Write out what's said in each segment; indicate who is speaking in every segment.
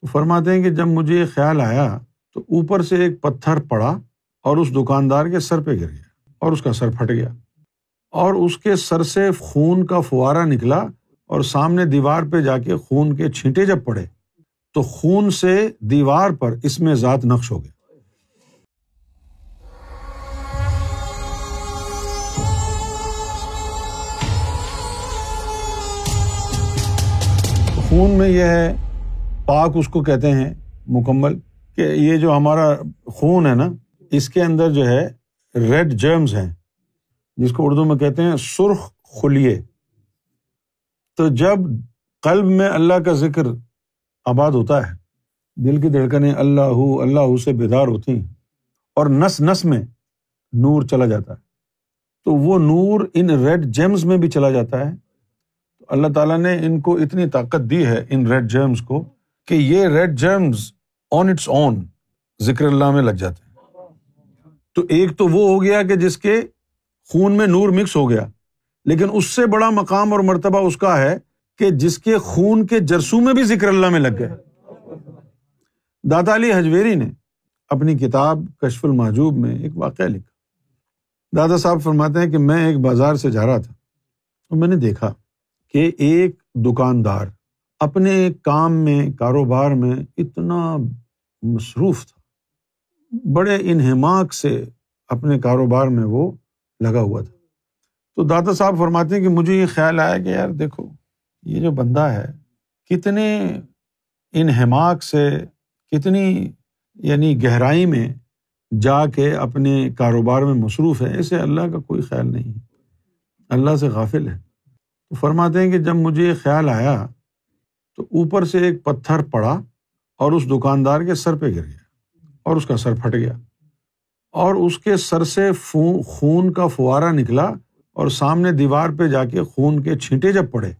Speaker 1: تو فرماتے ہیں کہ جب مجھے یہ خیال آیا تو اوپر سے ایک پتھر پڑا اور اس دکاندار کے سر پہ گر گیا اور اس کا سر پھٹ گیا اور اس کے سر سے خون کا فوارا نکلا اور سامنے دیوار پہ جا کے خون کے چھینٹے جب پڑے تو خون سے دیوار پر اس میں ذات نقش ہو گیا۔ خون میں یہ ہے پاک اس کو کہتے ہیں مکمل، کہ یہ جو ہمارا خون ہے نا، اس کے اندر جو ہے ریڈ جرمز ہیں، جس کو اردو میں کہتے ہیں سرخ خلیے۔ تو جب قلب میں اللہ کا ذکر آباد ہوتا ہے، دل کی دھڑکنیں اللہ اللہ سے بیدار ہوتی ہیں، اور نس نس میں نور چلا جاتا ہے، تو وہ نور ان ریڈ جیمز میں بھی چلا جاتا ہے۔ اللہ تعالیٰ نے ان کو اتنی طاقت دی ہے، ان ریڈ جرمس کو کہ یہ red germs on its own ذکر اللہ میں لگ جاتے ہیں۔ تو ایک تو وہ ہو گیا کہ جس کے خون میں نور مکس ہو گیا، لیکن اس سے بڑا مقام اور مرتبہ اس کا ہے کہ جس کے خون کے جرسوں میں بھی ذکر اللہ میں لگ گئے۔ داتا علی حجویری نے اپنی کتاب کشف المحجوب میں ایک واقعہ لکھا۔ دادا صاحب فرماتے ہیں کہ میں ایک بازار سے جا رہا تھا تو میں نے دیکھا کہ ایک دکاندار اپنے کام میں، کاروبار میں اتنا مصروف تھا۔ بڑے انہماک سے اپنے کاروبار میں وہ لگا ہوا تھا۔ تو دادا صاحب فرماتے ہیں کہ مجھے یہ خیال آیا کہ یار دیکھو، یہ جو بندہ ہے، کتنے انہماک سے، کتنی یعنی گہرائی میں جا کے اپنے کاروبار میں مصروف ہے، اسے اللہ کا کوئی خیال نہیں اللہ سے غافل ہے۔ تو فرماتے ہیں کہ جب مجھے یہ خیال آیا تو اوپر سے ایک پتھر پڑا اور اس دکاندار کے سر پہ گر گیا اور اس کا سر پھٹ گیا اور اس کے سر سے خون کا فوارا نکلا اور سامنے دیوار پہ جا کے خون کے چھینٹے جب پڑے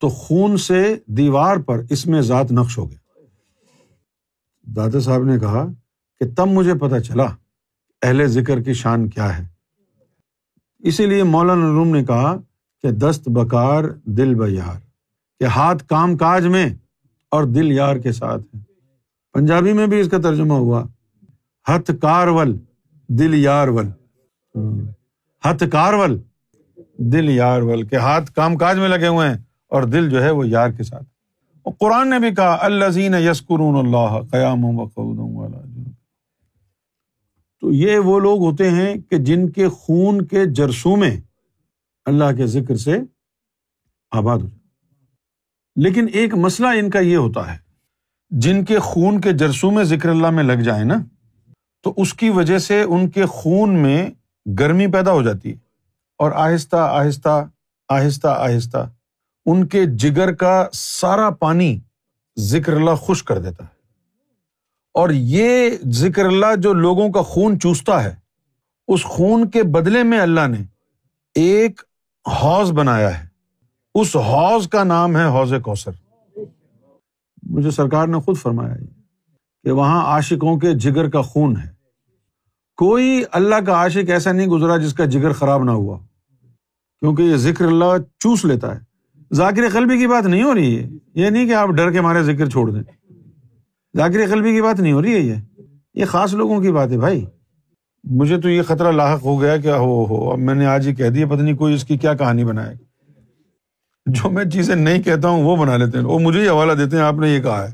Speaker 1: تو خون سے دیوار پر اس میں ذات نقش ہو گیا۔ دادا صاحب نے کہا کہ تب مجھے پتا چلا اہل ذکر کی شان کیا ہے۔ اسی لیے مولانا روم نے کہا کہ دست بکار دل بیار کہ ہاتھ کام کاج میں اور دل یار کے ساتھ ہے۔ پنجابی میں بھی اس کا ترجمہ ہوا۔ ہتھ کار ول، دل یار ول۔ ہتھ کار ول، دل یار ول، کہ ہاتھ کام کاج میں لگے ہوئے ہیں اور دل جو ہے وہ یار کے ساتھ۔ قرآن نے بھی کہا اللہ زین یسکرون اللہ قیام تو یہ وہ لوگ ہوتے ہیں کہ جن کے خون کے جرسوں میں اللہ کے ذکر سے آباد ہو لیکن ایک مسئلہ ان کا یہ ہوتا ہے۔ جن کے خون کے جرسوں میں ذکر اللہ میں لگ جائے نا، تو اس کی وجہ سے ان کے خون میں گرمی پیدا ہو جاتی ہے۔ اور آہستہ آہستہ آہستہ آہستہ ان کے جگر کا سارا پانی ذکر اللہ خوش کر دیتا ہے۔ اور یہ ذکر اللہ جو لوگوں کا خون چوستا ہے، اس خون کے بدلے میں اللہ نے ایک حوض بنایا ہے۔ اس حوض کا نام ہے حوض کوثر۔ مجھے سرکار نے خود فرمایا کہ وہاں عاشقوں کے جگر کا خون ہے۔ کوئی اللہ کا عاشق ایسا نہیں گزرا جس کا جگر خراب نہ ہوا، کیونکہ یہ ذکر اللہ چوس لیتا ہے۔ ذاکر قلبی کی بات نہیں ہو رہی ہے۔ یہ نہیں کہ آپ ڈر کے مارے ذکر چھوڑ دیں۔ ذاکر قلبی کی بات نہیں ہو رہی ہے یہ۔ یہ خاص لوگوں کی بات ہے بھائی۔ مجھے تو یہ خطرہ لاحق ہو گیا کہ ہو ہو، اب میں نے آج ہی کہہ دیا، پتہ نہیں کوئی اس کی کیا کہانی بنائے جو میں چیزیں نہیں کہتا ہوں، وہ بنا لیتے ہیں۔ وہ مجھے ہی حوالہ دیتے ہیں، آپ نے یہ کہا ہے۔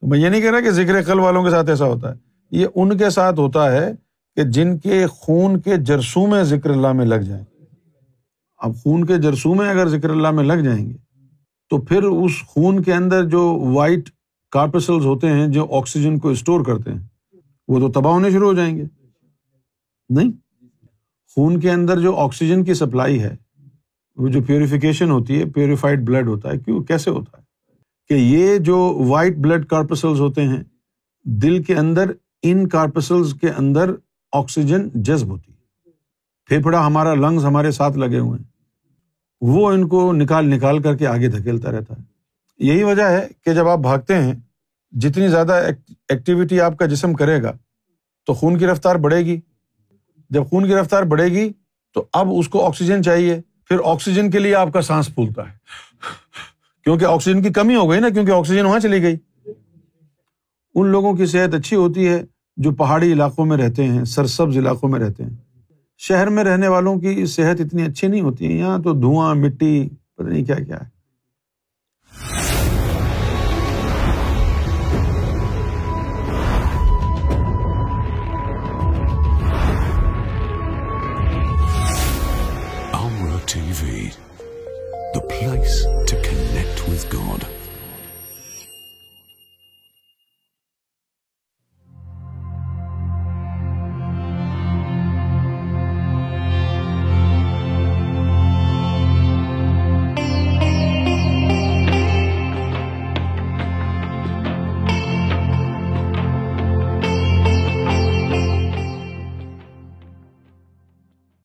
Speaker 1: تو میں یہ نہیں کہہ رہا کہ ذکر قل والوں کے ساتھ ایسا ہوتا ہے۔ یہ ان کے ساتھ ہوتا ہے کہ جن کے خون کے جرسوں میں ذکر اللہ میں لگ جائیں۔ اب خون کے جرسوں میں اگر ذکر اللہ میں لگ جائیں گے، تو پھر اس خون کے اندر جو وائٹ کارپسلز ہوتے ہیں، جو آکسیجن کو اسٹور کرتے ہیں، وہ تو تباہ ہونے شروع ہو جائیں گے۔ نہیں، خون کے اندر جو آکسیجن کی سپلائی ہے وہ جو پیوریفیکیشن ہوتی ہے پیوریفائڈ بلڈ ہوتا ہے، کیوں، کیسے ہوتا ہے؟ کہ یہ جو وائٹ بلڈ کارپسلز ہوتے ہیں، دل کے اندر، ان کارپسلز کے اندر آکسیجن جذب ہوتی ہے۔ پھیپھڑا ہمارا لنگز ہمارے ساتھ لگے ہوئے ہیں۔ وہ ان کو نکال نکال کر کے آگے دھکیلتا رہتا ہے۔ یہی وجہ ہے کہ جب آپ بھاگتے ہیں، جتنی زیادہ ایکٹیویٹی آپ کا جسم کرے گا، تو خون کی رفتار بڑھے گی۔ جب خون کی رفتار بڑھے گی، تو اب اس کو آکسیجن چاہیے۔ پھر آکسیجن کے لیے آپ کا سانس پھولتا ہے۔ کیونکہ آکسیجن کی کمی ہو گئی نا، کیونکہ آکسیجن وہاں چلی گئی۔ ان لوگوں کی صحت اچھی ہوتی ہے جو پہاڑی علاقوں میں رہتے ہیں، سرسبز علاقوں میں رہتے ہیں۔ شہر میں رہنے والوں کی صحت اتنی اچھی نہیں ہوتی ہے یہاں تو دھواں، مٹی، پتہ نہیں کیا کیا ہے۔